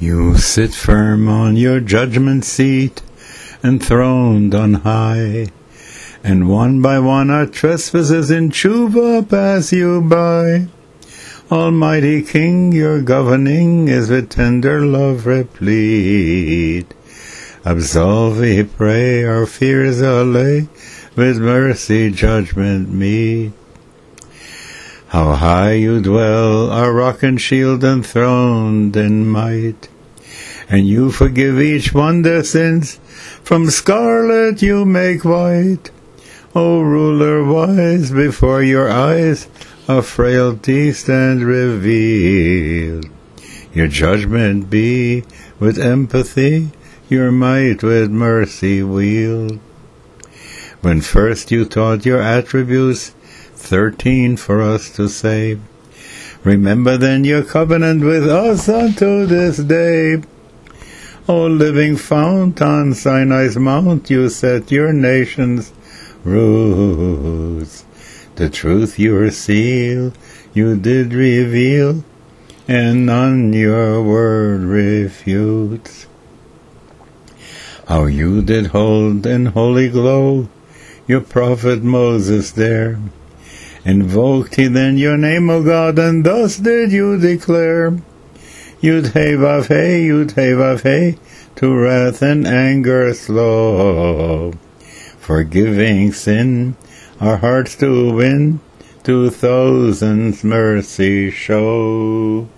You sit firm on your judgment seat, enthroned on high, and one by one our trespasses in tshuva pass you by. Almighty King, your governing is with tender love replete. Absolve, we pray, our fears allay, with mercy judgment meet. How high you dwell, our rock and shield enthroned in might. And you forgive each one their sins, from scarlet you make white. O ruler wise, before your eyes our frailty stand revealed. Your judgment be with empathy, your might with mercy wield. When first you taught your attributes, thirteen for us to say. Remember then your covenant with us unto this day. O living fount on Sinai's mount, you set your nation's roots. The truth your seal you did reveal, and none your word refutes. How you did hold in holy glow your prophet Moses there, Invoked he then your name, O God, and thus did you declare, Vav Hey, Yud Hey Vav Hey, to wrath and anger slow, forgiving sin, our hearts to win, to thousands mercy show.